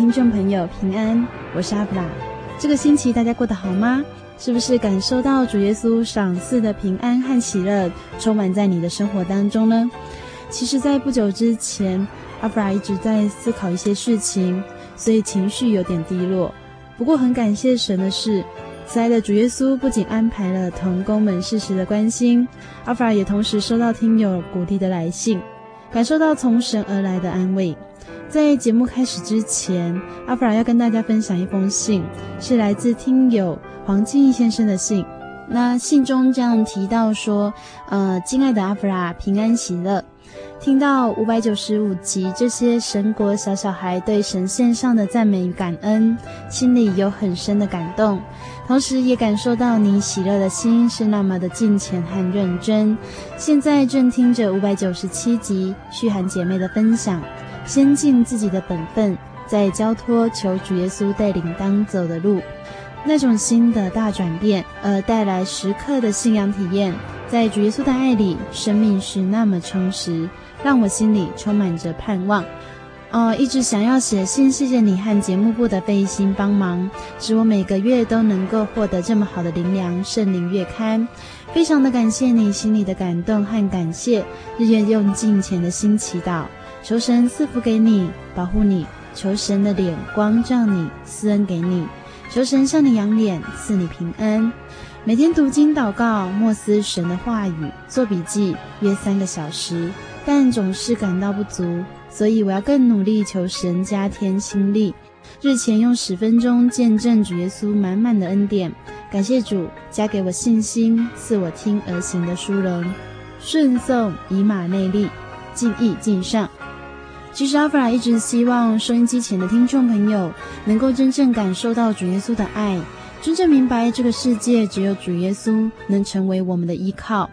听众朋友，平安，我是阿布拉。这个星期大家过得好吗？是不是感受到主耶稣赏赐的平安和喜乐充满在你的生活当中呢？其实，在不久之前，阿布拉一直在思考一些事情，所以情绪有点低落。不过，很感谢神的是，慈爱的主耶稣不仅安排了同工们适时的关心，阿布拉也同时收到听友鼓励的来信，感受到从神而来的安慰。在节目开始之前，阿弗拉要跟大家分享一封信，是来自听友黄静义先生的信。那信中这样提到说：“呃，亲爱的阿弗拉，平安喜乐。听到五百九十五集这些神国小小孩对神献上的赞美与感恩，心里有很深的感动，同时也感受到你喜乐的心是那么的敬虔和认真。现在正听着五百九十七集嘘寒姐妹的分享。”先尽自己的本分，再交托求主耶稣带领当走的路，那种心的大转变，而带来时刻的信仰体验，在主耶稣的爱里，生命是那么充实，让我心里充满着盼望。哦，一直想要写信谢谢你和节目部的费心帮忙，使我每个月都能够获得这么好的灵粮圣灵月刊，非常的感谢你心里的感动和感谢，日夜用敬虔的心祈祷。求神赐福给你，保护你；求神的脸光照你，赐恩给你；求神向你仰脸，赐你平安。每天读经祷告，默思神的话语，做笔记，约三个小时，但总是感到不足，所以我要更努力，求神加添心力。日前用十分钟见证主耶稣满满的恩典，感谢主加给我信心，赐我听而行的殊荣，顺颂以马内利，敬意敬上。其实阿弗拉一直希望收音机前的听众朋友能够真正感受到主耶稣的爱，真正明白这个世界只有主耶稣能成为我们的依靠。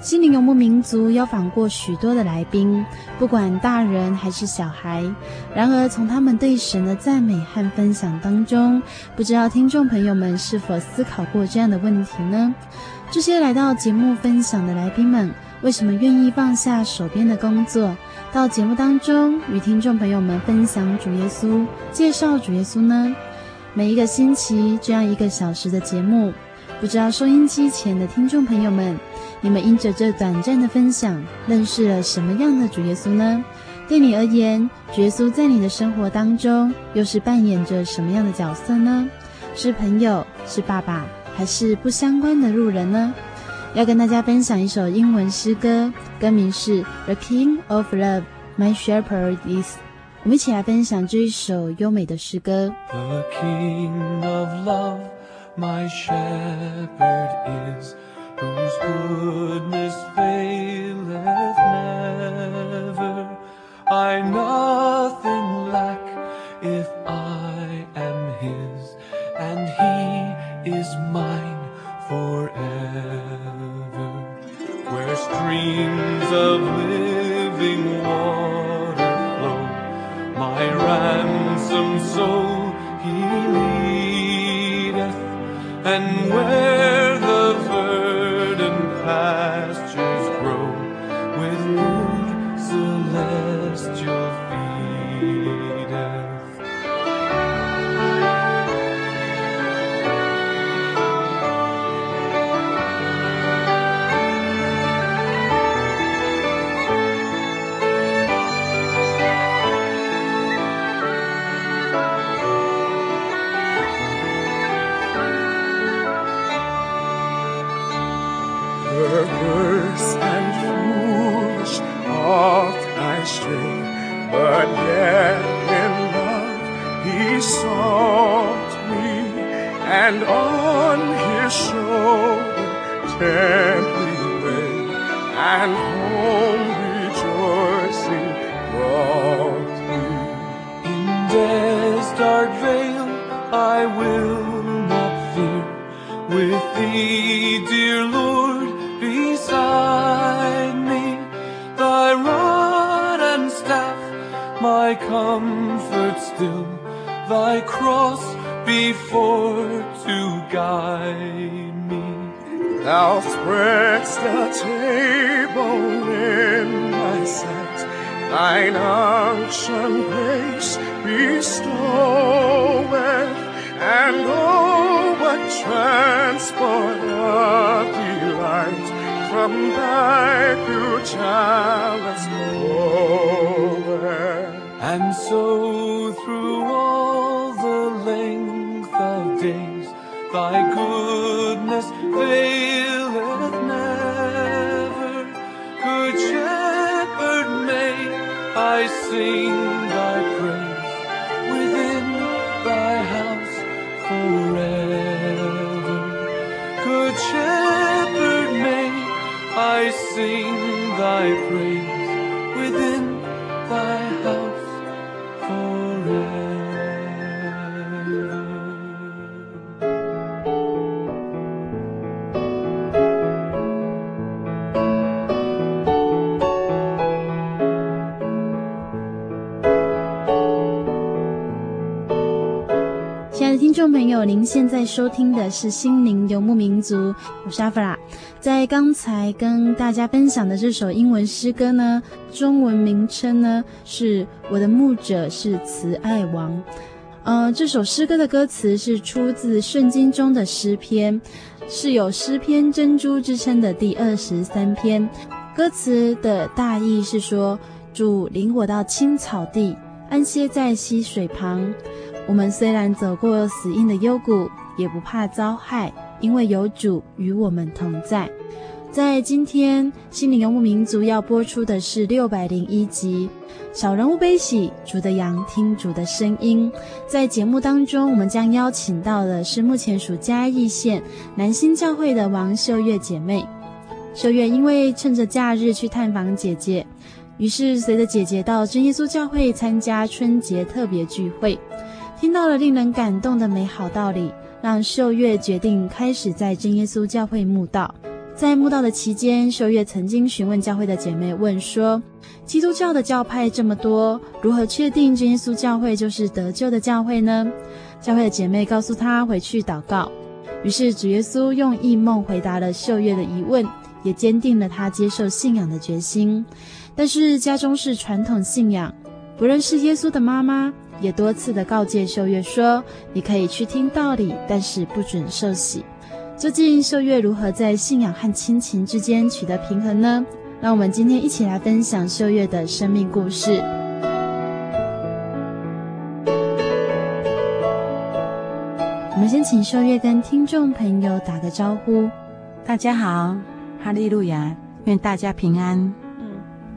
心灵游牧民族邀访过许多的来宾，不管大人还是小孩。然而从他们对神的赞美和分享当中，不知道听众朋友们是否思考过这样的问题呢？这些来到节目分享的来宾们，为什么愿意放下手边的工作？到节目当中与听众朋友们分享主耶稣，介绍主耶稣呢？每一个星期这样一个小时的节目，不知道收音机前的听众朋友们，你们因着这短暂的分享，认识了什么样的主耶稣呢？对你而言，主耶稣在你的生活当中又是扮演着什么样的角色呢？是朋友，是爸爸，还是不相关的路人呢？要跟大家分享一首英文诗歌，歌名是《The King of Love, My Shepherd Is》。我们一起来分享这一首优美的诗歌。The King of Love, My Shepherd Is, Whose goodness faileth never. I nothing lack if I am His, and He is mine forever. Where streams of living water flow, my ransomed soul He leads. and where perverse and foolish oft I stray, but yet in love he sought me, and on his shoulder gently laid, and home rejoicing brought me. In death's dark vale I will not fear. With thee, dear Lord, my comfort still, thy cross before to guide me. Thou spreadst a table in my sight, thine unction grace bestoweth, and oh, what transport of delight from thy pure chalice floweth. And so through all the length of days, thy goodness faileth never. Good shepherd, may I sing thy praise within thy house forever. Good shepherd, may I sing thy praise 听众朋友，您现在收听的是《心灵游牧民族》，我是阿弗拉。在刚才跟大家分享的这首英文诗歌呢，中文名称呢是“我的牧者是慈爱王”。呃，这首诗歌的歌词是出自圣经中的诗篇，是有诗篇珍珠之称的第二十三篇。歌词的大意是说：主领我到青草地，安歇在溪水旁。我们虽然走过死荫的幽谷，也不怕遭害，因为有主与我们同在。在今天，心灵游牧民族要播出的是六百零一集《小人物悲喜，主的羊听主的声音》。在节目当中，我们将邀请到的是目前属嘉义县南兴教会的王秀月姐妹。秀月因为趁着假日去探访姐姐，于是随着姐姐到真耶稣教会参加春节特别聚会。听到了令人感动的美好道理，让秀月决定开始在真耶稣教会慕道。在慕道的期间，秀月曾经询问教会的姐妹，问说：基督教的教派这么多，如何确定真耶稣教会就是得救的教会呢？教会的姐妹告诉她回去祷告。于是主耶稣用异梦回答了秀月的疑问，也坚定了她接受信仰的决心。但是家中是传统信仰，不认识耶稣的妈妈。也多次的告诫秀月说：“你可以去听道理，但是不准受洗。”究竟秀月如何在信仰和亲情之间取得平衡呢？让我们今天一起来分享秀月的生命故事。我们先请秀月跟听众朋友打个招呼。大家好，哈利路亚，愿大家平安。嗯，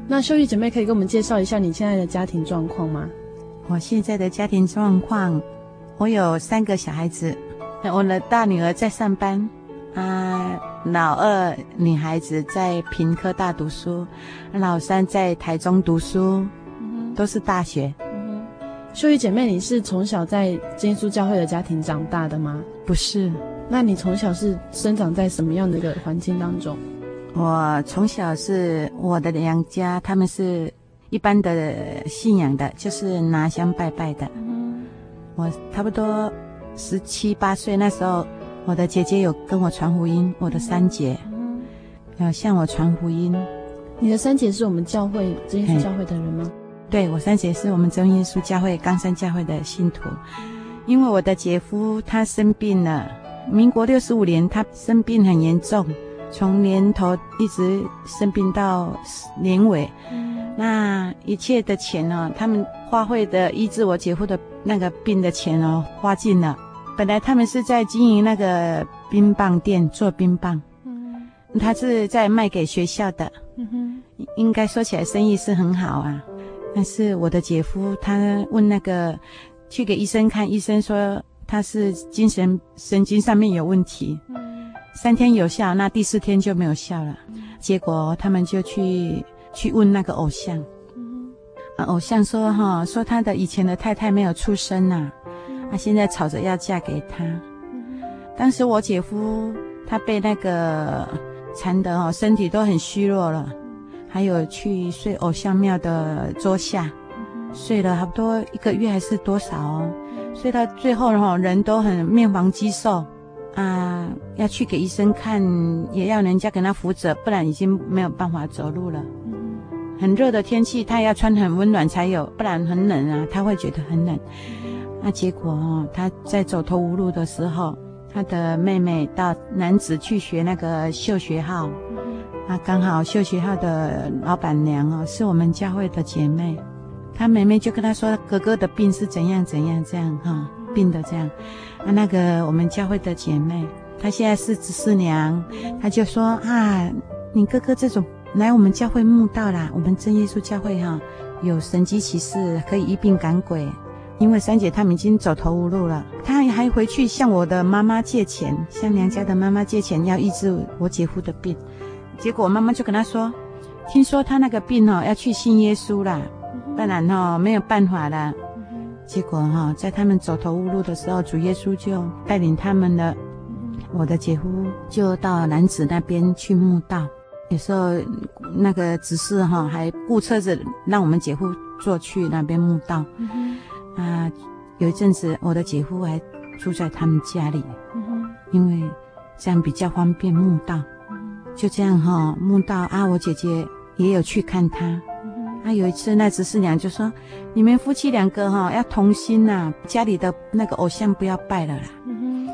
那秀月姐妹可以给我们介绍一下你现在的家庭状况吗？我现在的家庭状况，我有三个小孩子，我的大女儿在上班，啊，老二女孩子在平科大读书，老三在台中读书，嗯、都是大学。嗯、秀玉姐妹，你是从小在真耶稣教会的家庭长大的吗？不是，那你从小是生长在什么样的一个环境当中？我从小是我的娘家，他们是。一般的信仰的，就是拿香拜拜的。嗯，我差不多十七八岁那时候，我的姐姐有跟我传福音，我的三姐，要向我传福音。你的三姐是我们教会真耶稣教会的人吗？对，我三姐是我们真耶稣教会冈山教会的信徒。因为我的姐夫他生病了，民国六十五年他生病很严重，从年头一直生病到年尾。那一切的钱呢、哦，他们花费的医治我姐夫的那个病的钱哦，花尽了。本来他们是在经营那个冰棒店做冰棒，嗯，他是在卖给学校的，嗯哼，应该说起来生意是很好啊。但是我的姐夫他问那个去给医生看，医生说他是精神神经上面有问题，三天有效，那第四天就没有效了。结果他们就去去问那个偶像，嗯，偶像说哈，说他的以前的太太没有出生呐，啊。他现在吵着要嫁给他。当时我姐夫他被那个缠得哦，身体都很虚弱了，还有去睡偶像庙的桌下，睡了差不多一个月还是多少哦，睡到最后哈，人都很面黄肌瘦啊，要去给医生看，也要人家给他扶着，不然已经没有办法走路了。很热的天气，他要穿很温暖才有，不然很冷啊，他会觉得很冷。那结果哦，他在走投无路的时候，他的妹妹到男子去学那个绣学号，啊刚好绣学号的老板娘哦，是我们教会的姐妹，她妹妹就跟他说哥哥的病是怎样怎样这样哈，病的这样，啊那个我们教会的姐妹，她现在是执事娘，她就说啊，你哥哥这种来我们教会慕道啦，我们真耶稣教会哈，有神迹奇事，可以一病赶鬼。因为三姐他们已经走投无路了，她还回去向我的妈妈借钱，向娘家的妈妈借钱要医治我姐夫的病。结果我妈妈就跟她说：“听说他那个病哦，要去信耶稣啦，不然哦没有办法了。”结果哈，在他们走投无路的时候，主耶稣就带领他们了。我的姐夫就到男子那边去墓道，有时候那个执事哈还雇车子让我们姐夫坐去那边墓道。啊，有一阵子，我的姐夫还住在他们家里，嗯、因为这样比较方便墓道。嗯、就这样哈、哦，慕道啊，我姐姐也有去看他。嗯、啊，有一次那执事娘就说：“你们夫妻两个哈、哦、要同心呐、啊，家里的那个偶像不要拜了啦。嗯”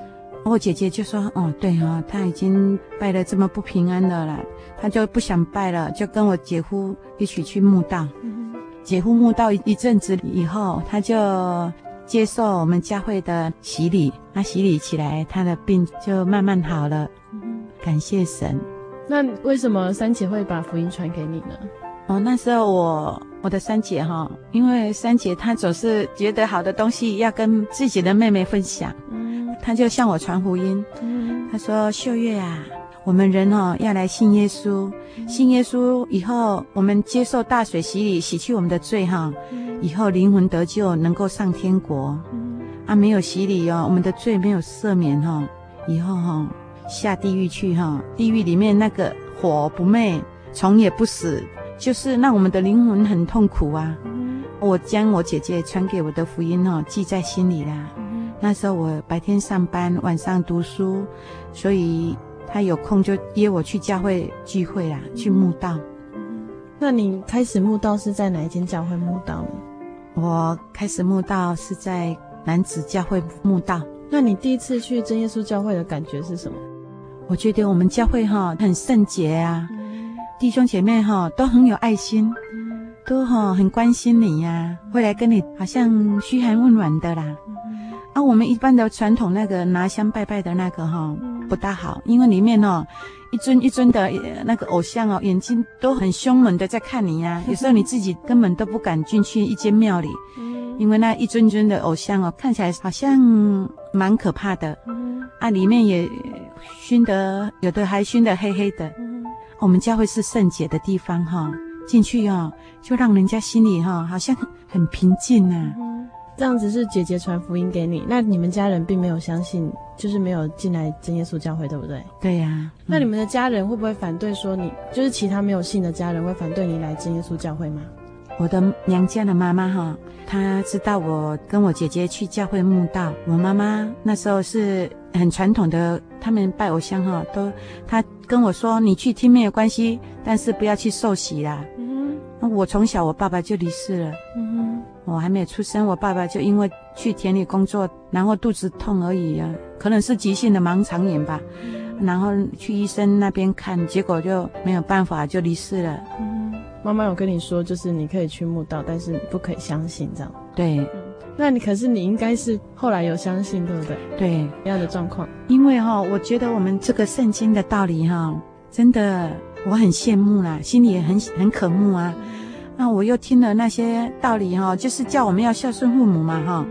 我姐姐就说：“哦，对哈、哦，他已经拜了这么不平安的了，他就不想拜了，就跟我姐夫一起去墓道。嗯”姐夫墓道一阵子以后，他就接受我们教会的洗礼，他洗礼起来，他的病就慢慢好了。感谢神。那为什么三姐会把福音传给你呢？哦，那时候我我的三姐哈，因为三姐她总是觉得好的东西要跟自己的妹妹分享，嗯，她就向我传福音。嗯，她说：“秀月啊。”我们人哦，要来信耶稣，信耶稣以后，我们接受大水洗礼，洗去我们的罪哈，以后灵魂得救，能够上天国。啊，没有洗礼哦，我们的罪没有赦免哈，以后哈下地狱去哈，地狱里面那个火不灭，虫也不死，就是让我们的灵魂很痛苦啊。我将我姐姐传给我的福音哦，记在心里啦。那时候我白天上班，晚上读书，所以。他有空就约我去教会聚会啦，去慕道。那你开始慕道是在哪一间教会慕道呢？我开始慕道是在男子教会慕道。那你第一次去真耶稣教会的感觉是什么？我觉得我们教会哈很圣洁啊，嗯、弟兄姐妹哈都很有爱心，嗯、都哈很关心你呀、啊，会来跟你好像嘘寒问暖的啦。嗯、啊，我们一般的传统那个拿香拜拜的那个哈。不大好，因为里面哦，一尊一尊的那个偶像哦，眼睛都很凶猛的在看你呀、啊。有时候你自己根本都不敢进去一间庙里，因为那一尊尊的偶像哦，看起来好像蛮可怕的。啊，里面也熏得有的还熏得黑黑的。我们教会是圣洁的地方哈，进去哦，就让人家心里哈好像很平静啊。这样子是姐姐传福音给你，那你们家人并没有相信，就是没有进来真耶稣教会，对不对？对呀、啊。那你们的家人会不会反对说你，就是其他没有信的家人会反对你来真耶稣教会吗？我的娘家的妈妈哈，她知道我跟我姐姐去教会慕道。我妈妈那时候是很传统的，他们拜偶像哈，都她跟我说：“你去听没有关系，但是不要去受洗啦。”嗯，那我从小我爸爸就离世了。嗯，我还没有出生，我爸爸就因为去田里工作，然后肚子痛而已啊，可能是急性的盲肠炎吧。然后去医生那边看，结果就没有办法，就离世了。嗯，妈妈有跟你说，就是你可以去墓道，但是你不可以相信这样。对，嗯，那你可是你应该是后来有相信，对不对？对，这样的状况。因为哈，我觉得我们这个圣经的道理哈，真的我很羡慕啦，心里也很很渴慕啊。那我又听了那些道理哈，就是叫我们要孝顺父母嘛哈，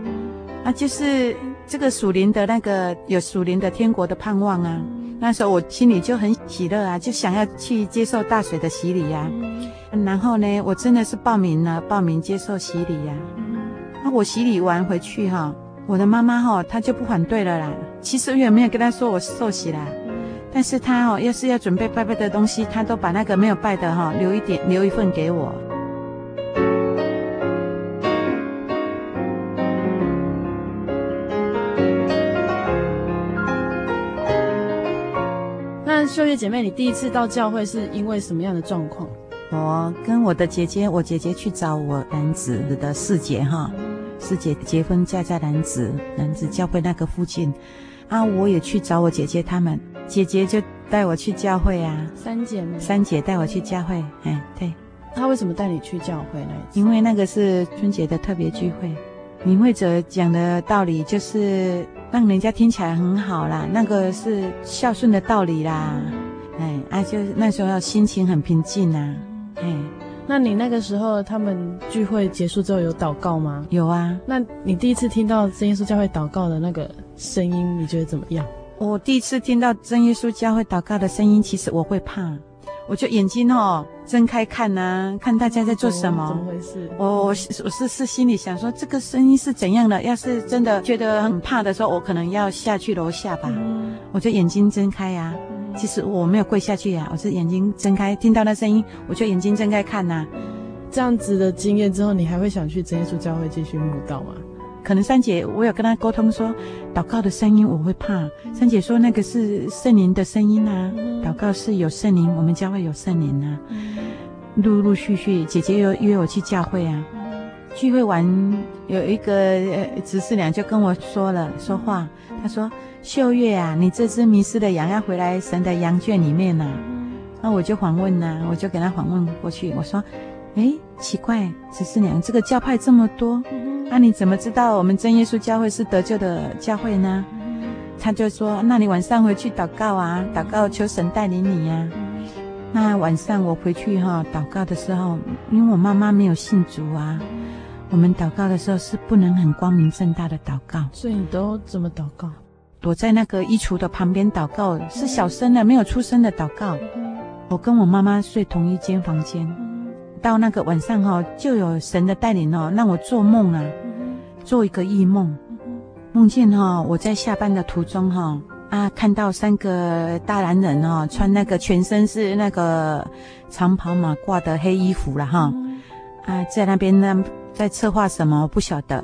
啊，就是这个属灵的那个有属灵的天国的盼望啊。那时候我心里就很喜乐啊，就想要去接受大水的洗礼呀。然后呢，我真的是报名了，报名接受洗礼呀。那我洗礼完回去哈，我的妈妈哈，她就不反对了啦。其实我也没有跟她说我受洗啦，但是她哦，要是要准备拜拜的东西，她都把那个没有拜的哈留一点，留一份给我。秀月姐妹，你第一次到教会是因为什么样的状况？我跟我的姐姐，我姐姐去找我男子的四姐哈，四姐结婚嫁在男子男子教会那个附近，啊，我也去找我姐姐他们，姐姐就带我去教会啊，三姐妹，三姐带我去教会，哎，对，她为什么带你去教会呢？因为那个是春节的特别聚会，领会者讲的道理就是。让人家听起来很好啦，那个是孝顺的道理啦，哎，啊，就那时候要心情很平静呐，哎，那你那个时候他们聚会结束之后有祷告吗？有啊，那你第一次听到真耶稣教会祷告的那个声音，你觉得怎么样？我第一次听到真耶稣教会祷告的声音，其实我会怕。我就眼睛哦睁开看呐、啊，看大家在做什么。哦、怎么回事？我我我是是心里想说，这个声音是怎样的？要是真的觉得很怕的时候，我可能要下去楼下吧。嗯、我就眼睛睁开呀、其实我没有跪下去呀、啊，我是眼睛睁开，听到那声音，我就眼睛睁开看呐、啊。这样子的经验之后，你还会想去真耶稣教会继续慕道吗？可能三姐，我有跟她沟通说，祷告的声音我会怕。三姐说那个是圣灵的声音啊，祷告是有圣灵，我们教会有圣灵啊。陆陆续续，姐姐又约我去教会啊。聚会完，有一个执事娘就跟我说了说话，她说：“秀月啊，你这只迷失的羊要回来神的羊圈里面呢。”那我就访问呢，我就给她访问过去，我说：“哎，奇怪，十四娘，这个教派这么多。”那、啊、你怎么知道我们真耶稣教会是得救的教会呢？他就说：“那你晚上回去祷告啊，祷告求神带领你呀、啊。”那晚上我回去哈、哦、祷告的时候，因为我妈妈没有信主啊，我们祷告的时候是不能很光明正大的祷告。所以你都怎么祷告？躲在那个衣橱的旁边祷告，是小声的，没有出声的祷告。我跟我妈妈睡同一间房间。到那个晚上哈，就有神的带领哦，让我做梦啊，做一个异梦，梦见哈我在下班的途中哈啊，看到三个大男人哈，穿那个全身是那个长袍马褂的黑衣服了哈，啊，在那边呢在策划什么我不晓得，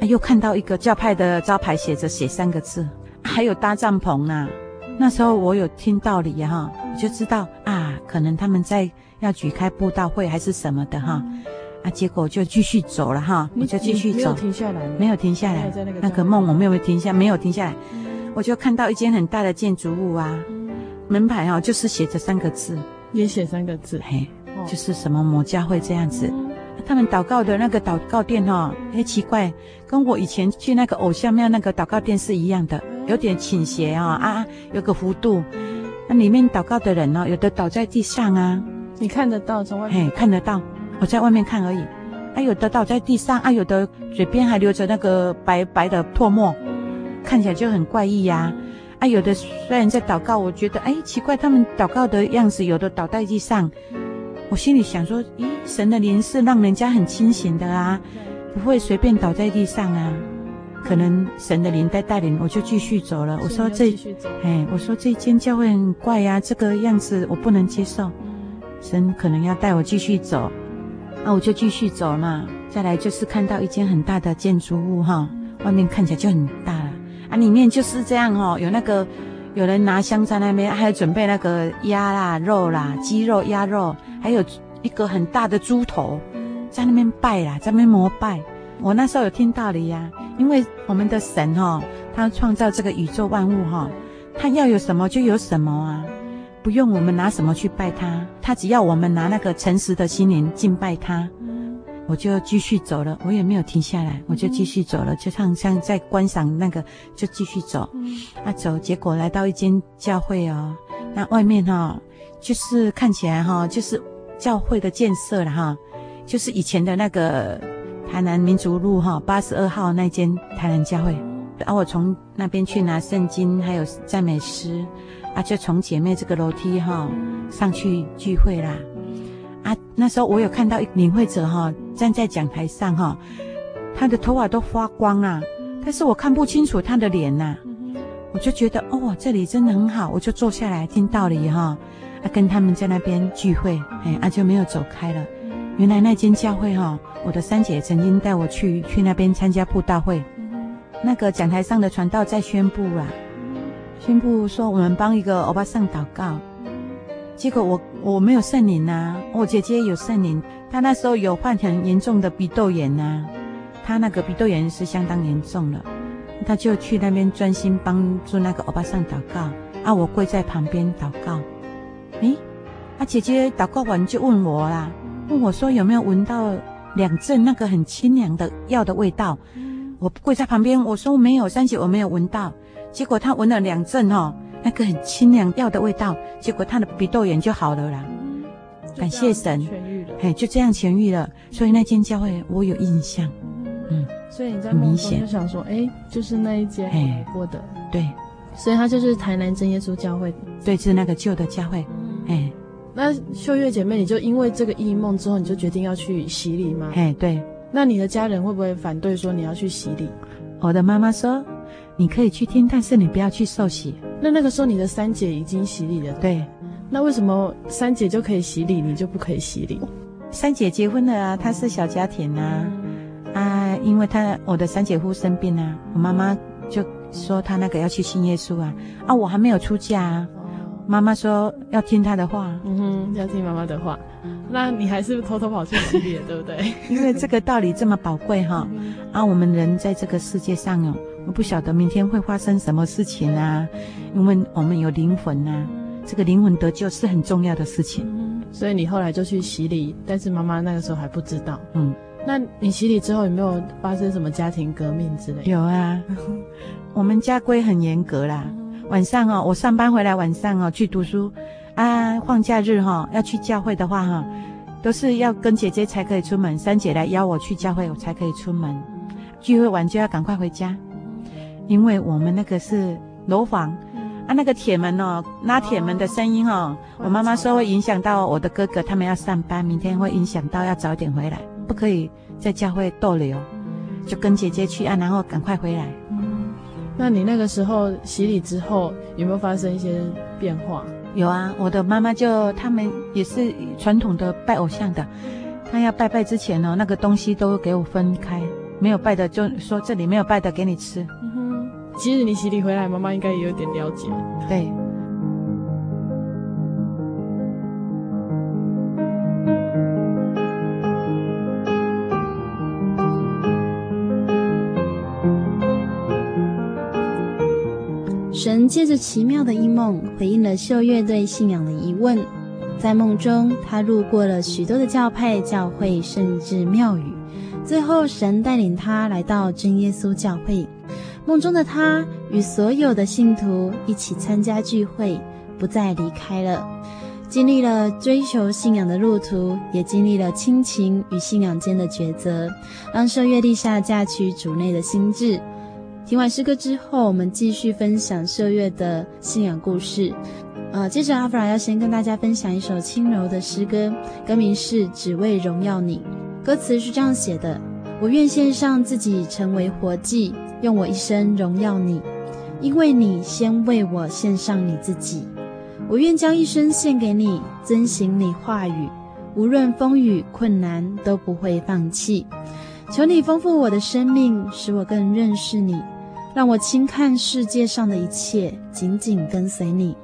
啊，又看到一个教派的招牌写着写三个字，还有搭帐篷啊，那时候我有听道理哈，我就知道啊，可能他们在。要举开布道会还是什么的哈，啊，结果就继续走了哈，我就继续走，没有停下来，没有停下来，那个梦我没有停下，没有停下来，我就看到一间很大的建筑物啊，门牌哈就是写着三个字，也写三个字，嘿，就是什么某教会这样子，他们祷告的那个祷告殿哈，哎奇怪，跟我以前去那个偶像庙那个祷告殿是一样的，有点倾斜啊啊，有个弧度，那里面祷告的人呢，有的倒在地上啊。你看得到从外面？嘿，看得到，我在外面看而已。啊，有的倒在地上，啊，有的嘴边还留着那个白白的唾沫，看起来就很怪异呀。啊，有的虽然在祷告，我觉得哎奇怪，他们祷告的样子，有的倒在地上。我心里想说，咦，神的灵是让人家很清醒的啊，不会随便倒在地上啊。可能神的灵在带领，我就继续走了。我说这，哎，我说这间教会很怪呀，这个样子我不能接受。神可能要带我继续走，那，我就继续走嘛。再来就是看到一间很大的建筑物哈，外面看起来就很大了啊，里面就是这样哦，有那个有人拿香在那边，还有准备那个鸭啦、肉啦、鸡肉、鸭肉，还有一个很大的猪头在那边拜啦，在那边膜拜。我那时候有听道理呀，因为我们的神哈，他创造这个宇宙万物哈，他要有什么就有什么啊。不用我们拿什么去拜他，他只要我们拿那个诚实的心灵敬拜他，我就继续走了，我也没有停下来，我就继续走了，就像像在观赏那个，就继续走，啊走，结果来到一间教会哦，那外面哈，就是看起来哈，就是教会的建设了哈，就是以前的那个台南民族路哈八十二号那间台南教会，啊我从那边去拿圣经还有赞美诗。啊，就从姐妹这个楼梯哈、上去聚会啦。啊，那时候我有看到一领会者哈、站在讲台上哈、他的头发都发光啊，但是我看不清楚他的脸呐、我就觉得哦，这里真的很好，我就坐下来听道理哈、啊，跟他们在那边聚会，哎，啊就没有走开了。原来那间教会哈、我的三姐曾经带我去去那边参加布道会，那个讲台上的传道在宣布啊。宣布说我们帮一个欧巴桑祷告，结果我我没有圣灵呐，我姐姐有圣灵，她那时候有患很严重的鼻窦炎呐，她那个鼻窦炎是相当严重了，她就去那边专心帮助那个欧巴桑祷告，啊，我跪在旁边祷告，诶，啊姐姐祷告完就问我啦，问我说有没有闻到两阵那个很清凉的药的味道，我跪在旁边，我说没有，三姐我没有闻到。结果他闻了两阵哦，那个很清凉药的味道，结果他的鼻窦炎就好了啦。感谢神，痊愈了，嘿，就这样痊愈了。所以那间教会我有印象，嗯，所以你在梦中就想说，哎，就是那一间过的，对，所以他就是台南真耶稣教会，对，是那个旧的教会，哎，那秀月姐妹，你就因为这个异梦之后，你就决定要去洗礼吗？哎，对，那你的家人会不会反对说你要去洗礼？我的妈妈说。你可以去听，但是你不要去受洗。那那个时候你的三姐已经洗礼了，对。那为什么三姐就可以洗礼，你就不可以洗礼？三姐结婚了啊，她是小家庭啊，啊，因为她我的三姐夫生病啊，我妈妈就说她那个要去信耶稣啊，啊，我还没有出嫁啊，妈妈说要听她的话，嗯哼，要听妈妈的话。那你还是偷偷跑去洗礼，对不对？因为这个道理这么宝贵哈，啊，我们人在这个世界上哦。我不晓得明天会发生什么事情啊，因为我们有灵魂啊，这个灵魂得救是很重要的事情。嗯，所以你后来就去洗礼，但是妈妈那个时候还不知道。嗯，那你洗礼之后有没有发生什么家庭革命之类的？有啊，我们家规很严格啦。晚上哦，我上班回来晚上哦去读书啊，放假日哈要去教会的话哈，都是要跟姐姐才可以出门，三姐来邀我去教会，我才可以出门。聚会完就要赶快回家。因为我们那个是楼房，嗯、啊，那个铁门哦，拉铁门的声音哦，哦我妈妈说会影响到我的哥哥，他们要上班，明天会影响到要早点回来，不可以在教会逗留，就跟姐姐去啊，然后赶快回来。嗯，那你那个时候洗礼之后有没有发生一些变化？有啊，我的妈妈就他们也是传统的拜偶像的，她要拜拜之前哦，那个东西都给我分开，没有拜的就说这里没有拜的给你吃。其实你洗礼回来，妈妈应该也有点了解。对。神借着奇妙的异梦，回应了秀月对信仰的疑问。在梦中，他路过了许多的教派、教会，甚至庙宇。最后，神带领他来到真耶稣教会。梦中的他与所有的信徒一起参加聚会，不再离开了。经历了追求信仰的路途，也经历了亲情与信仰间的抉择，让秀月立下嫁娶主内的心志。听完诗歌之后，我们继续分享秀月的信仰故事。呃，接着阿弗拉要先跟大家分享一首轻柔的诗歌，歌名是《只为荣耀你》。歌词是这样写的：我愿献上自己，成为活祭。用我一生荣耀你，因为你先为我献上你自己。我愿将一生献给你，遵行你话语。无论风雨困难都不会放弃。求你丰富我的生命，使我更认识你，让我轻看世界上的一切，紧紧跟随你。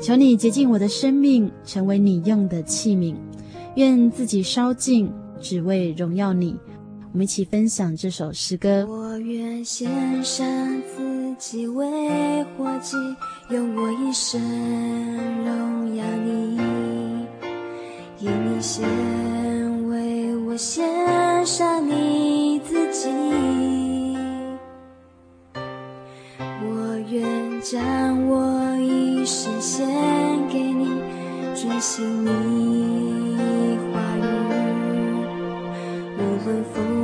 求你洁净我的生命，成为你用的器皿。愿自己烧尽，只为荣耀你。我们一起分享这首诗歌。我愿献上自己为活祭，用我一生荣耀你。以你先，为我献上你自己。我愿将我一生献给你，遵行你话语，无论风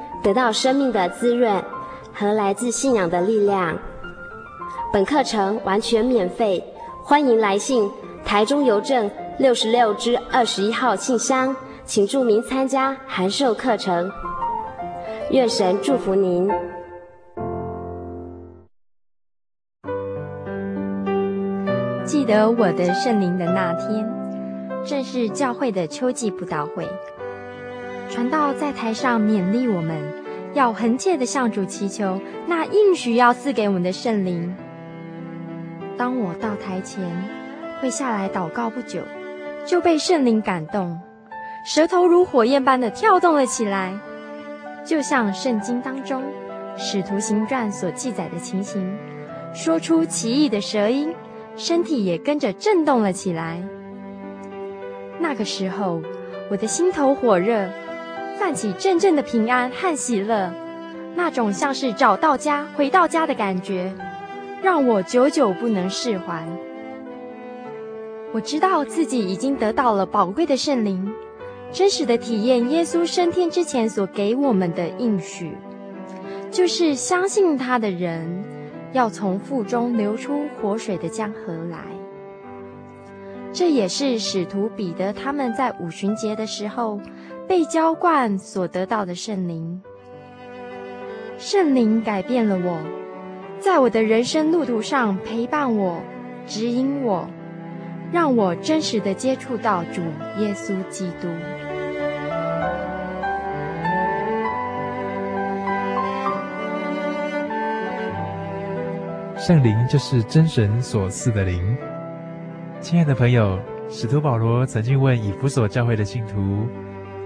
得到生命的滋润和来自信仰的力量。本课程完全免费，欢迎来信台中邮政六十六支二十一号信箱，请注明参加函授课程。愿神祝福您。记得我的圣灵的那天，正是教会的秋季布道会。传道在台上勉励我们，要恒切的向主祈求那应许要赐给我们的圣灵。当我到台前，跪下来祷告不久，就被圣灵感动，舌头如火焰般的跳动了起来，就像圣经当中《使徒行传》所记载的情形，说出奇异的舌音。身体也跟着震动了起来。那个时候，我的心头火热，泛起阵阵的平安和喜乐，那种像是找到家、回到家的感觉，让我久久不能释怀。我知道自己已经得到了宝贵的圣灵，真实的体验耶稣升天之前所给我们的应许，就是相信他的人，要从腹中流出活水的江河来。这也是使徒彼得他们在五旬节的时候被浇灌所得到的圣灵。圣灵改变了我，在我的人生路途上陪伴我、指引我，让我真实的接触到主耶稣基督。圣灵就是真神所赐的灵。亲爱的朋友，使徒保罗曾经问以弗所教会的信徒：“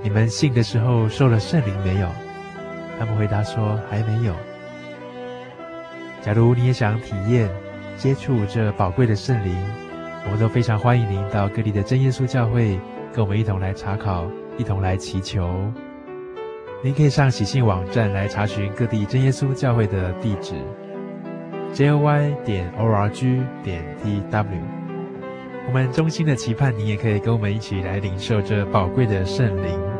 你们信的时候受了圣灵没有？”他们回答说：“还没有。”假如你也想体验、接触这宝贵的圣灵，我们都非常欢迎您到各地的真耶稣教会，跟我们一同来查考，一同来祈求。您可以上喜信网站来查询各地真耶稣教会的地址。joy 点 org 点 tw，我们衷心的期盼你也可以跟我们一起来领受这宝贵的圣灵。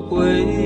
归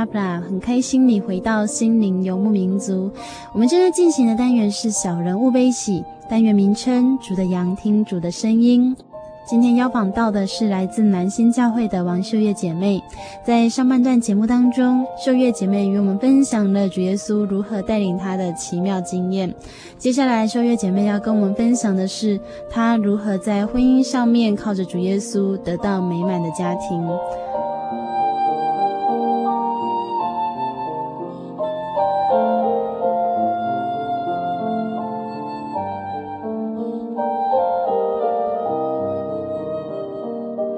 是阿布拉，很开心你回到心灵游牧民族。我们正在进行的单元是小人物悲喜，单元名称主的羊听主的声音。今天邀访到的是来自南新教会的王秀月姐妹。在上半段节目当中，秀月姐妹与我们分享了主耶稣如何带领她的奇妙经验。接下来，秀月姐妹要跟我们分享的是她如何在婚姻上面靠着主耶稣得到美满的家庭。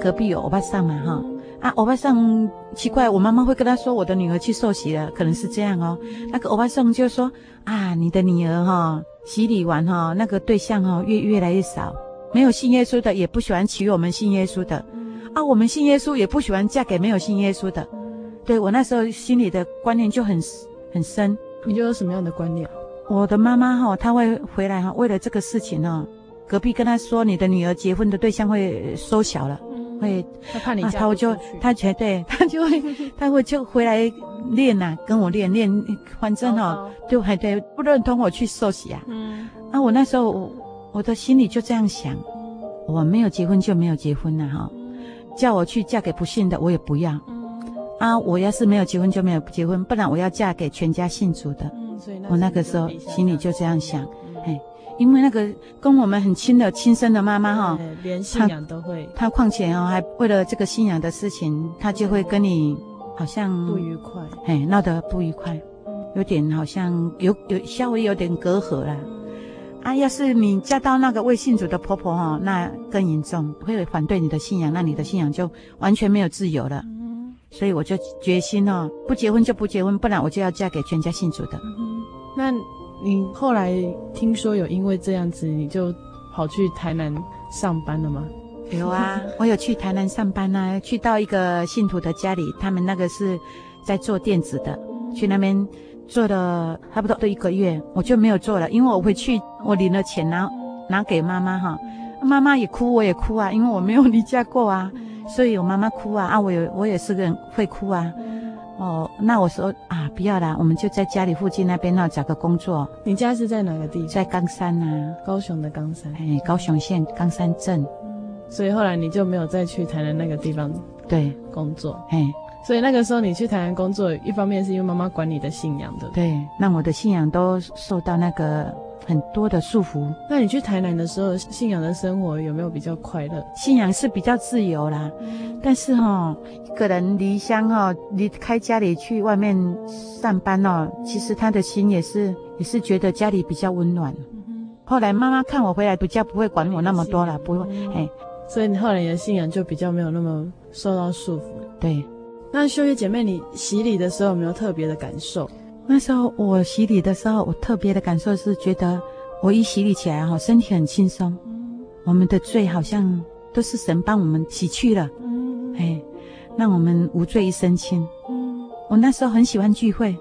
隔壁有欧巴桑嘛哈啊，欧巴桑奇怪，我妈妈会跟他说，我的女儿去受洗了，可能是这样哦。那个欧巴桑就说啊，你的女儿哈洗礼完哈，那个对象哈越越来越少，没有信耶稣的，也不喜欢娶我们信耶稣的啊，我们信耶稣也不喜欢嫁给没有信耶稣的。对，我那时候心里的观念就很很深。你就有什么样的观念？我的妈妈哈，她会回来哈，为了这个事情呢，隔壁跟她说，你的女儿结婚的对象会缩小了。会，他怕你、啊、他就他绝对他就会他会就回来练呐、啊，跟我练练，反正哦，就还得不认同我去受洗啊。嗯，啊，我那时候我，我的心里就这样想，我没有结婚就没有结婚了哈，叫我去嫁给不信的我也不要。啊，我要是没有结婚就没有结婚，不然我要嫁给全家信主的。嗯，所以我那个时候心里就这样想，嘿。因为那个跟我们很亲的亲生的妈妈哈，连信仰都会，她况且哦还为了这个信仰的事情，她就会跟你好像不愉快，哎，闹得不愉快，有点好像有有稍微有点隔阂了。啊，要是你嫁到那个未信主的婆婆哈，那更严重，会反对你的信仰，那你的信仰就完全没有自由了。所以我就决心哦，不结婚就不结婚，不然我就要嫁给全家信主的。那。你后来听说有因为这样子，你就跑去台南上班了吗？有啊，我有去台南上班啊，去到一个信徒的家里，他们那个是在做电子的，去那边做了差不多都一个月，我就没有做了，因为我回去我领了钱拿拿给妈妈哈，妈妈也哭，我也哭啊，因为我没有离家过啊，所以我妈妈哭啊，啊，我也我也是个人会哭啊。哦，那我说啊，不要啦，我们就在家里附近那边那找个工作。你家是在哪个地方？在冈山啊，高雄的冈山。哎，高雄县冈山镇。所以后来你就没有再去台南那个地方对工作。哎，所以那个时候你去台南工作，一方面是因为妈妈管你的信仰的，对，让我的信仰都受到那个很多的束缚。那你去台南的时候，信仰的生活有没有比较快乐？信仰是比较自由啦，但是哈、哦。一个人离乡哈，离开家里去外面上班哦，其实他的心也是也是觉得家里比较温暖。后来妈妈看我回来，比较不会管我那么多了，不会哎，所以你后来你的信仰就比较没有那么受到束缚。对，那秀月姐妹，你洗礼的时候有没有特别的感受？那时候我洗礼的时候，我特别的感受是觉得我一洗礼起来哈，身体很轻松，我们的罪好像都是神帮我们洗去了，哎。让我们无罪一身轻。我那时候很喜欢聚会。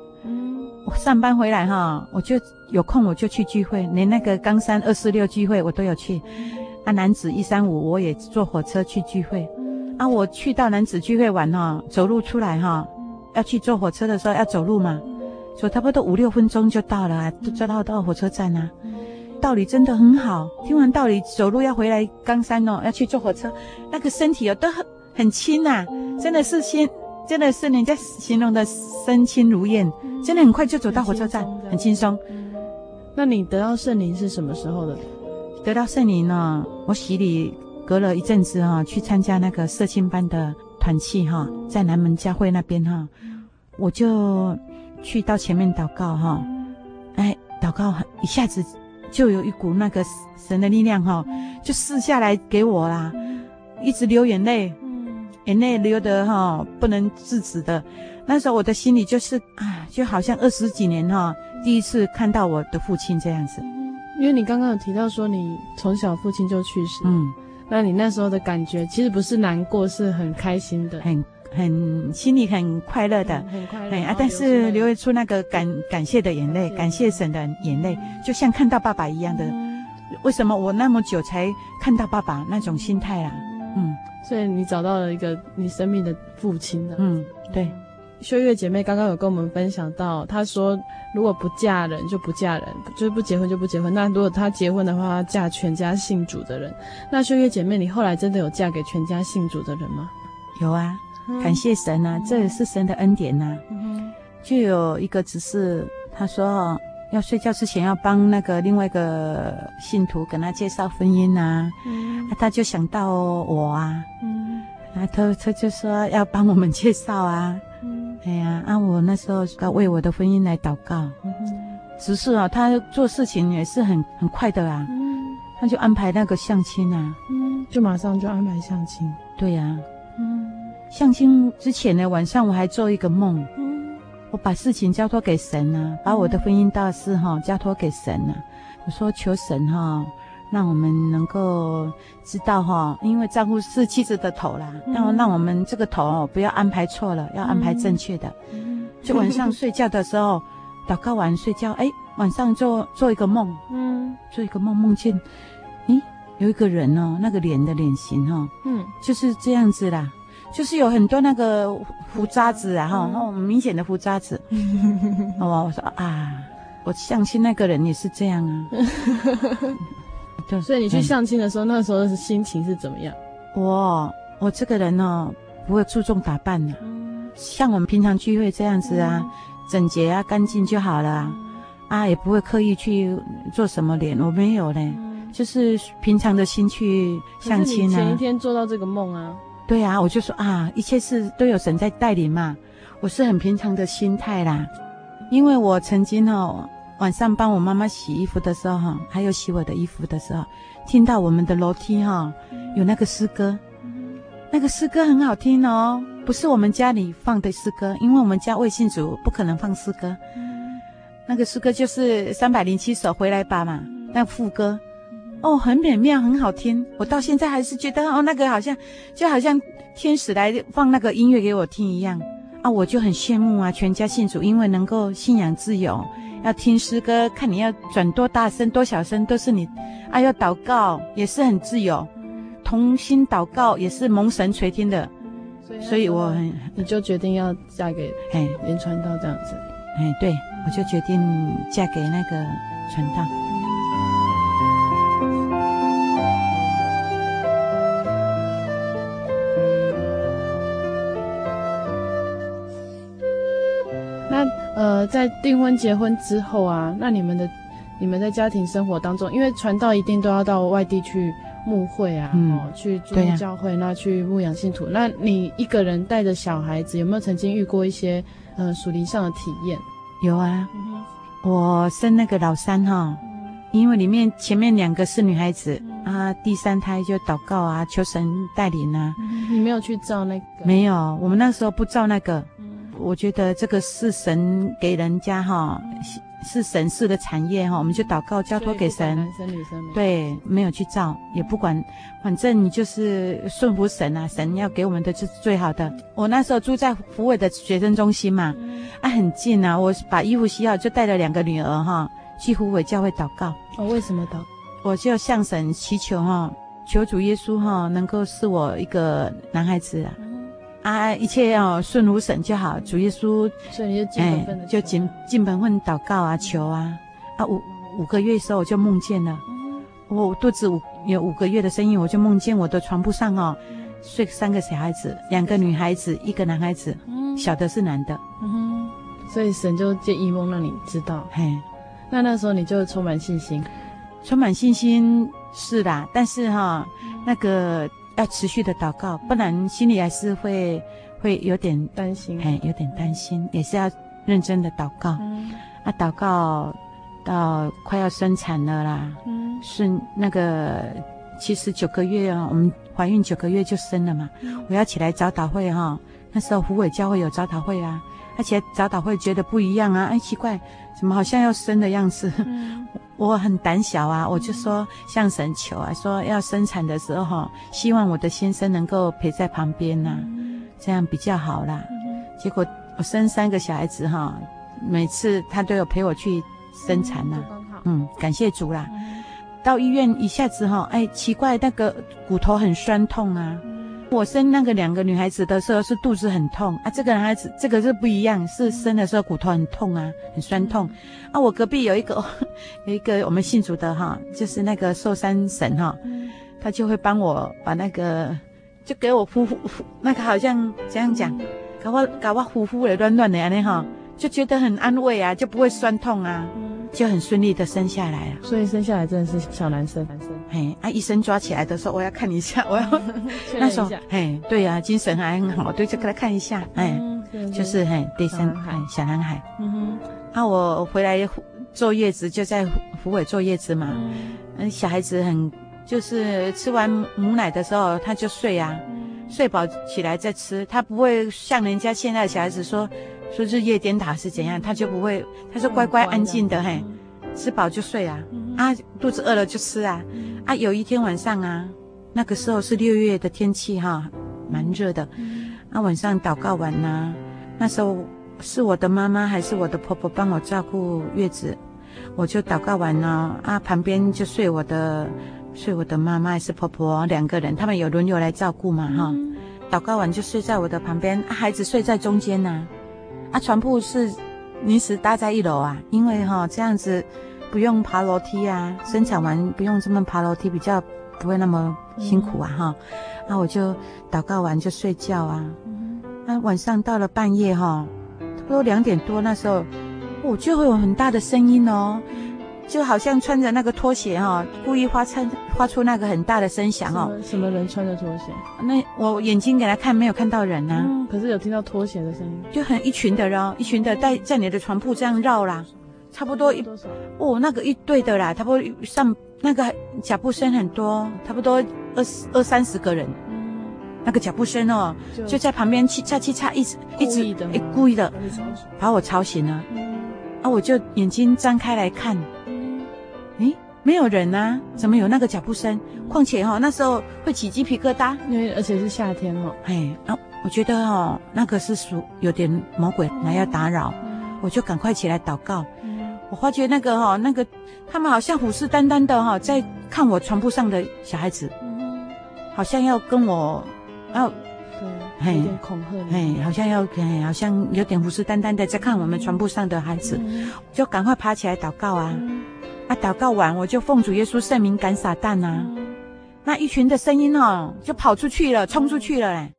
我上班回来哈，我就有空我就去聚会，连那个冈山二四六聚会我都有去。啊，男子一三五我也坐火车去聚会。啊，我去到男子聚会玩哈，走路出来哈，要去坐火车的时候要走路嘛，走差不多五六分钟就到了，啊，就到到火车站啊。道理真的很好，听完道理走路要回来冈山哦，要去坐火车，那个身体哦都很很轻呐。真的是先，真的是人家形容的身轻如燕，真的很快就走到火车站，很轻松。那你得到圣灵是什么时候的？得到圣灵呢？我洗礼隔了一阵子哈，去参加那个社青班的团契哈，在南门教会那边哈，我就去到前面祷告哈，哎，祷告一下子就有一股那个神的力量哈，就赐下来给我啦，一直流眼泪。眼泪流得哈不能制止的，那时候我的心里就是啊，就好像二十几年哈第一次看到我的父亲这样子。因为你刚刚有提到说你从小父亲就去世，嗯，那你那时候的感觉其实不是难过，是很开心的，很很心里很快乐的，很快乐。哎啊，但是流出那个感感谢的眼泪，感谢神的眼泪，就像看到爸爸一样的。为什么我那么久才看到爸爸那种心态啊？嗯。所以你找到了一个你生命的父亲了，嗯，对。秀月姐妹刚刚有跟我们分享到，她说如果不嫁人就不嫁人，就是不结婚就不结婚。那如果她结婚的话，她嫁全家信主的人。那秀月姐妹，你后来真的有嫁给全家信主的人吗？有啊，感谢神啊，嗯、这也是神的恩典呐、啊。嗯、就有一个只是，他说。要睡觉之前要帮那个另外一个信徒跟他介绍婚姻啊，嗯、啊他就想到我啊，嗯、啊他他就说要帮我们介绍啊，嗯、哎呀，啊我那时候要为我的婚姻来祷告，只是啊他做事情也是很很快的啊，嗯、他就安排那个相亲啊，嗯，就马上就安排相亲，对呀、啊，嗯，相亲之前呢晚上我还做一个梦。我把事情交托给神啊，把我的婚姻大事哈交托给神啊。我说求神哈，让我们能够知道哈，因为丈夫是妻子的头啦，然后让我们这个头不要安排错了，要安排正确的。就晚上睡觉的时候，祷告完睡觉，哎，晚上做做一个梦，嗯，做一个梦，梦见，咦，有一个人哦，那个脸的脸型哈，嗯，就是这样子啦。就是有很多那个胡渣子啊，哈，很明显的胡渣子。哦，我说啊，我相亲那个人也是这样啊。对，所以你去相亲的时候，那时候是心情是怎么样？我我这个人哦，不会注重打扮的，像我们平常聚会这样子啊，整洁啊，干净就好了啊，也不会刻意去做什么脸，我没有嘞，就是平常的心去相亲啊。前一天做到这个梦啊。对啊，我就说啊，一切事都有神在带领嘛。我是很平常的心态啦，因为我曾经哦，晚上帮我妈妈洗衣服的时候哈，还有洗我的衣服的时候，听到我们的楼梯哈有那个诗歌，那个诗歌很好听哦，不是我们家里放的诗歌，因为我们家未信主不可能放诗歌。那个诗歌就是三百零七首回来吧嘛，那副歌。哦，很美妙，很好听。我到现在还是觉得哦，那个好像就好像天使来放那个音乐给我听一样啊，我就很羡慕啊，全家信主，因为能够信仰自由，要听诗歌，看你要转多大声多小声都是你啊，要祷告也是很自由，同心祷告也是蒙神垂听的，所以我很你就决定要嫁给哎连传道这样子，哎，对，我就决定嫁给那个传道。呃，在订婚结婚之后啊，那你们的你们在家庭生活当中，因为传道一定都要到外地去牧会啊，嗯、哦，去住教会，啊、那去牧养信徒。那你一个人带着小孩子，有没有曾经遇过一些呃属灵上的体验？有啊，嗯、我生那个老三哈、哦，因为里面前面两个是女孩子、嗯、啊，第三胎就祷告啊，求神带领啊。你没有去照那个？没有，我们那时候不照那个。我觉得这个是神给人家哈，是神赐的产业哈，我们就祷告交托给神。男生女生对，没有去造，也不管，反正你就是顺服神啊，神要给我们的就是最好的。我那时候住在福委的学生中心嘛，啊很近啊，我把衣服洗好就带了两个女儿哈去福委教会祷告。哦，为什么祷？我就向神祈求哈，求主耶稣哈能够赐我一个男孩子啊。啊，一切要顺如神就好。主耶稣，所以就尽本分的、哎、就进进本分祷告啊，求啊。啊，五五个月的时候我就梦见了，嗯、我肚子五有五个月的身孕，我就梦见我的床铺上哦，睡三个小孩子，两个女孩子，一个男孩子，嗯、小的是男的。嗯哼，所以神就借一梦让你知道。嘿，那那时候你就充满信心，充满信心是啦，但是哈、哦，那个。要持续的祷告，不然心里还是会会有点担心，哎，有点担心，也是要认真的祷告。嗯，啊，祷告到快要生产了啦，嗯，是那个其实九个月啊，我们怀孕九个月就生了嘛。嗯，我要起来早祷会哈，那时候福委教会有早祷会啊，而且早祷会觉得不一样啊，哎，奇怪，怎么好像要生的样子？嗯 我很胆小啊，我就说向神求啊，说要生产的时候，希望我的先生能够陪在旁边呐，这样比较好啦。结果我生三个小孩子哈，每次他都有陪我去生产呐，嗯，感谢主啦。到医院一下子哈，哎，奇怪，那个骨头很酸痛啊。我生那个两个女孩子的时候是肚子很痛啊，这个男孩子这个是不一样，是生的时候骨头很痛啊，很酸痛。啊。我隔壁有一个 有一个我们信主的哈，就是那个寿山神哈，他就会帮我把那个就给我呼呼那个好像这样讲，搞我搞我呼呼的乱乱的安尼哈，就觉得很安慰啊，就不会酸痛啊。就很顺利的生下来了，所以生下来真的是小男生。男生，嘿，啊，医生抓起来的时候，我要看一下，我要那时候，嘿，对呀、啊，精神还很好，对，就给他看一下，哎，就是嘿，第三，哎，小男孩。嗯哼，啊，我回来坐月子就在湖尾坐月子嘛，嗯，小孩子很就是吃完母奶的时候他就睡啊，睡饱起来再吃，他不会像人家现在的小孩子说。说日夜颠倒是怎样，他就不会，他说乖乖安静的嘿，吃饱就睡啊，啊肚子饿了就吃啊，啊有一天晚上啊，那个时候是六月的天气哈，蛮热的，啊晚上祷告完呐、啊，那时候是我的妈妈还是我的婆婆帮我照顾月子，我就祷告完了啊旁边就睡我的睡我的妈妈还是婆婆两个人，他们有轮流来照顾嘛哈，祷告完就睡在我的旁边，啊、孩子睡在中间呐、啊。啊，床铺是临时搭在一楼啊，因为哈这样子不用爬楼梯啊，生产完不用这么爬楼梯，比较不会那么辛苦啊哈。那、嗯啊、我就祷告完就睡觉啊。那、嗯啊、晚上到了半夜哈，差不多两点多那时候，我、哦、就会有很大的声音哦。就好像穿着那个拖鞋哈、哦，故意发出发出那个很大的声响哦。什么人穿着拖鞋？那我眼睛给他看，没有看到人啊。嗯，可是有听到拖鞋的声音，就很一群的人，一群的在在你的床铺这样绕啦，差不多一多少？哦，那个一对的啦，差不多上那个脚步声很多，差不多二十二三十个人。嗯，那个脚步声哦，就，在旁边嘁嚓嘁嚓一直一直诶故意的把我吵醒了。嗯，啊，我就眼睛张开来看。诶，没有人啊，怎么有那个脚步声？况且哈、哦，那时候会起鸡皮疙瘩，因为而且是夏天哦。哎，啊，我觉得哦，那个是属有点魔鬼来要打扰，嗯、我就赶快起来祷告。嗯、我发觉那个哈、哦，那个他们好像虎视眈眈的哈、哦，在看我床铺上的小孩子，嗯、好像要跟我要对，有点恐吓，哎，好像要，哎，好像有点虎视眈眈的在看我们床铺上的孩子，嗯、就赶快爬起来祷告啊。嗯啊，祷告完我就奉主耶稣圣名赶撒旦呐、啊。那一群的声音哦，就跑出去了，冲出去了嘞，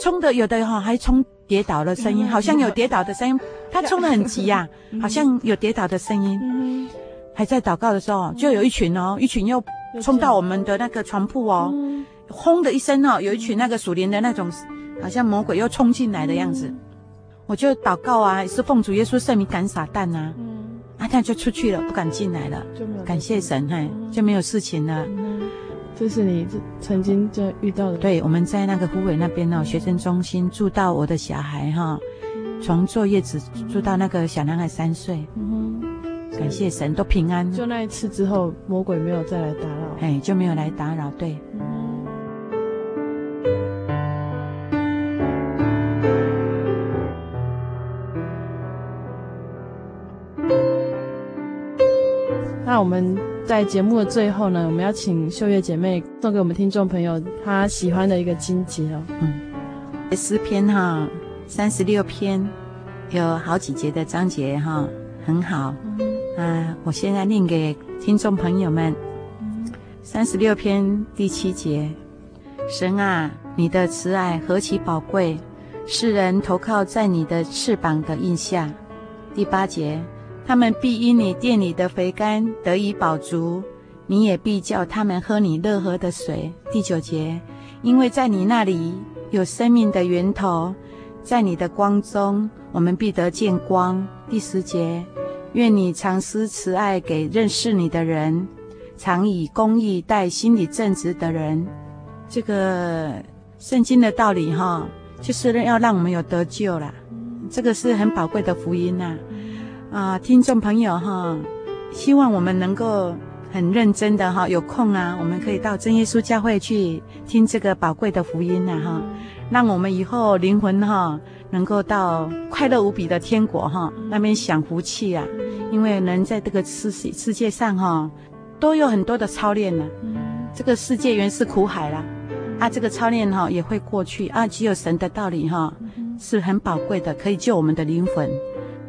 冲的有的哈、哦、还冲跌倒了声音，好像有跌倒的声音。他冲得很急呀、啊，好像有跌倒的声音。还在祷告的时候，就有一群哦，一群又冲到我们的那个床铺哦，轰的一声哦，有一群那个属灵的那种，好像魔鬼又冲进来的样子。我就祷告啊，也是奉主耶稣圣名赶撒旦呐、啊。啊，他就出去了，不敢进来了。就没有感谢神，嘿，就没有事情了。嗯，这是你曾经就遇到的。对，我们在那个湖北那边哦，学生中心住到我的小孩哈，从坐月子住到那个小男孩三岁。嗯哼，感谢神，都平安。就那一次之后，魔鬼没有再来打扰。哎，就没有来打扰。对。那我们在节目的最后呢，我们要请秀月姐妹送给我们听众朋友她喜欢的一个经节哦。嗯，诗篇哈，三十六篇有好几节的章节哈，很好。嗯，啊，我现在念给听众朋友们。三十六篇第七节，神啊，你的慈爱何其宝贵，世人投靠在你的翅膀的印下。第八节。他们必因你店里的肥甘得以饱足，你也必叫他们喝你乐河的水。第九节，因为在你那里有生命的源头，在你的光中我们必得见光。第十节，愿你常施慈爱给认识你的人，常以公义待心里正直的人。这个圣经的道理哈，就是要让我们有得救啦。这个是很宝贵的福音呐。听众朋友哈，希望我们能够很认真的哈，有空啊，我们可以到真耶稣教会去听这个宝贵的福音呐哈，让我们以后灵魂哈能够到快乐无比的天国哈，那边享福气啊，因为人在这个世世界上哈，都有很多的操练呢，这个世界原是苦海啦，啊，这个操练哈也会过去啊，只有神的道理哈是很宝贵的，可以救我们的灵魂。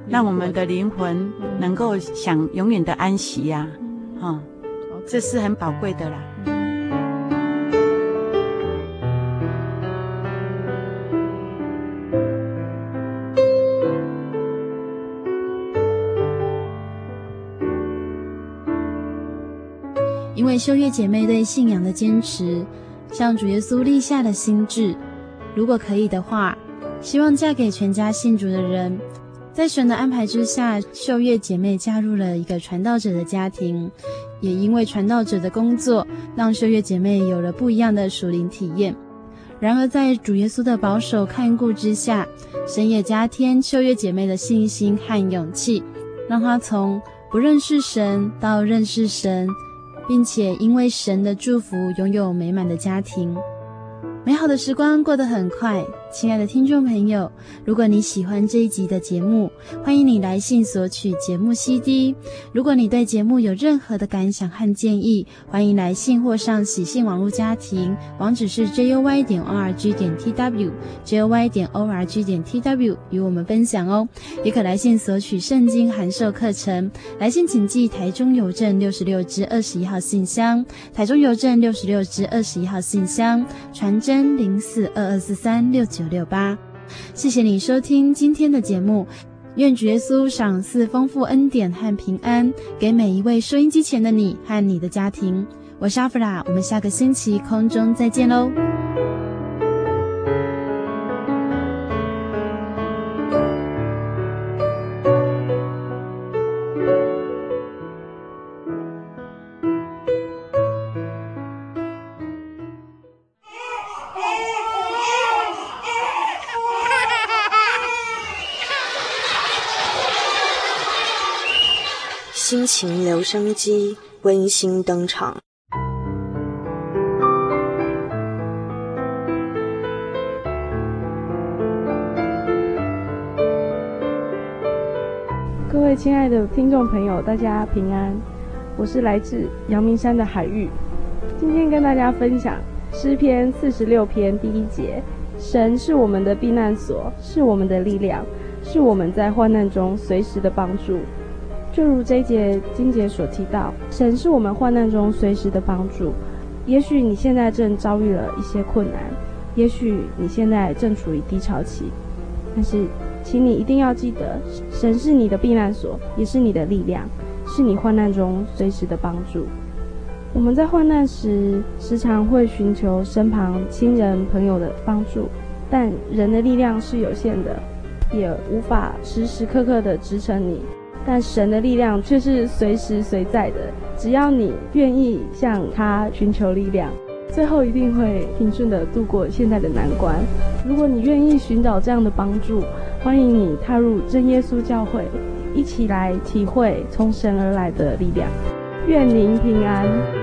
让我们的灵魂能够享永远的安息呀，哈，这是很宝贵的啦。因为修月姐妹对信仰的坚持，向主耶稣立下的心志，如果可以的话，希望嫁给全家信主的人。在神的安排之下，秀月姐妹加入了一个传道者的家庭，也因为传道者的工作，让秀月姐妹有了不一样的属灵体验。然而，在主耶稣的保守看顾之下，神也加添秀月姐妹的信心和勇气，让她从不认识神到认识神，并且因为神的祝福，拥有美满的家庭。美好的时光过得很快，亲爱的听众朋友，如果你喜欢这一集的节目，欢迎你来信索取节目 CD。如果你对节目有任何的感想和建议，欢迎来信或上喜信网络家庭，网址是 juy 点 org 点 tw，juy 点 org 点 tw 与我们分享哦。也可来信索取圣经函授课程，来信请寄台中邮政六十六支二十一号信箱，台中邮政六十六支二十一号信箱，传真。零四二二四三六九六八，谢谢你收听今天的节目，愿主耶稣赏赐丰富恩典和平安给每一位收音机前的你和你的家庭。我是阿弗拉，我们下个星期空中再见喽。情留声机温馨登场。各位亲爱的听众朋友，大家平安，我是来自阳明山的海玉，今天跟大家分享诗篇四十六篇第一节：神是我们的避难所，是我们的力量，是我们在患难中随时的帮助。就如这一节金姐所提到，神是我们患难中随时的帮助。也许你现在正遭遇了一些困难，也许你现在正处于低潮期，但是，请你一定要记得，神是你的避难所，也是你的力量，是你患难中随时的帮助。我们在患难时，时常会寻求身旁亲人朋友的帮助，但人的力量是有限的，也无法时时刻刻的支撑你。但神的力量却是随时随在的，只要你愿意向他寻求力量，最后一定会平顺的度过现在的难关。如果你愿意寻找这样的帮助，欢迎你踏入真耶稣教会，一起来体会从神而来的力量。愿您平安。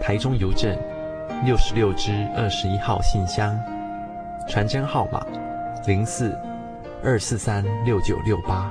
台中邮政六十六支二十一号信箱，传真号码零四二四三六九六八。